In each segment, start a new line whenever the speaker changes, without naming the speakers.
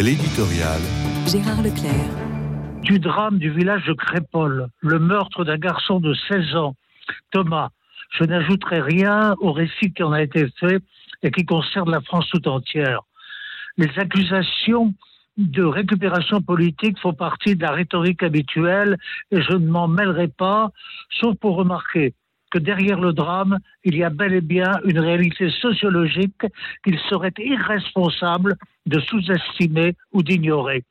L'éditorial.
Gérard Leclerc.
Du drame du village de Crépole, le meurtre d'un garçon de 16 ans, Thomas, je n'ajouterai rien au récit qui en a été fait et qui concerne la France tout entière. Les accusations de récupération politique font partie de la rhétorique habituelle et je ne m'en mêlerai pas, sauf pour remarquer que derrière le drame, il y a bel et bien une réalité sociologique qu'il serait irresponsable de sous-estimer ou d'ignorer.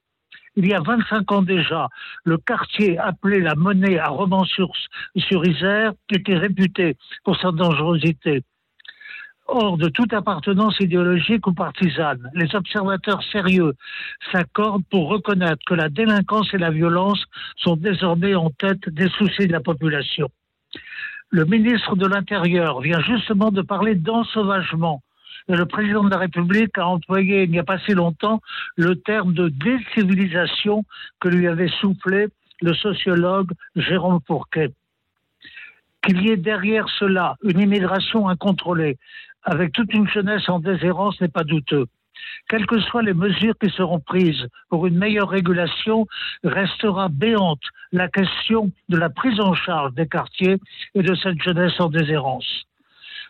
Il y a 25 ans déjà, le quartier appelé la Monnaie à Romans-sur-Isère était réputé pour sa dangerosité. Hors de toute appartenance idéologique ou partisane, les observateurs sérieux s'accordent pour reconnaître que la délinquance et la violence sont désormais en tête des soucis de la population. Le ministre de l'Intérieur vient justement de parler d'ensauvagement. Le président de la République a employé il n'y a pas si longtemps le terme de décivilisation que lui avait soufflé le sociologue Jérôme Fourquet. Qu'il y ait derrière cela une immigration incontrôlée, avec toute une jeunesse en déshérence, n'est pas douteux. Quelles que soient les mesures qui seront prises pour une meilleure régulation, restera béante la question de la prise en charge des quartiers et de cette jeunesse en déshérence.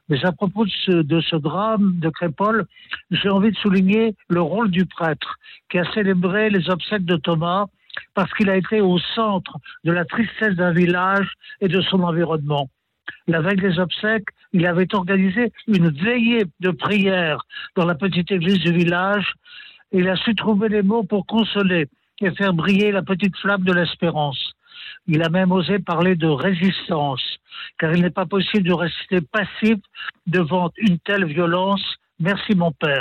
Mais à propos de ce, drame de Crépole, j'ai envie de souligner le rôle du prêtre qui a célébré les obsèques de Thomas parce qu'il a été au centre de la tristesse d'un village et de son environnement. La veille des obsèques, il avait organisé une veillée de prière dans la petite église du village. Il a su trouver les mots pour consoler et faire briller la petite flamme de l'espérance. Il a même osé parler de résistance, car il n'est pas possible de rester passif devant une telle violence. Merci mon Père.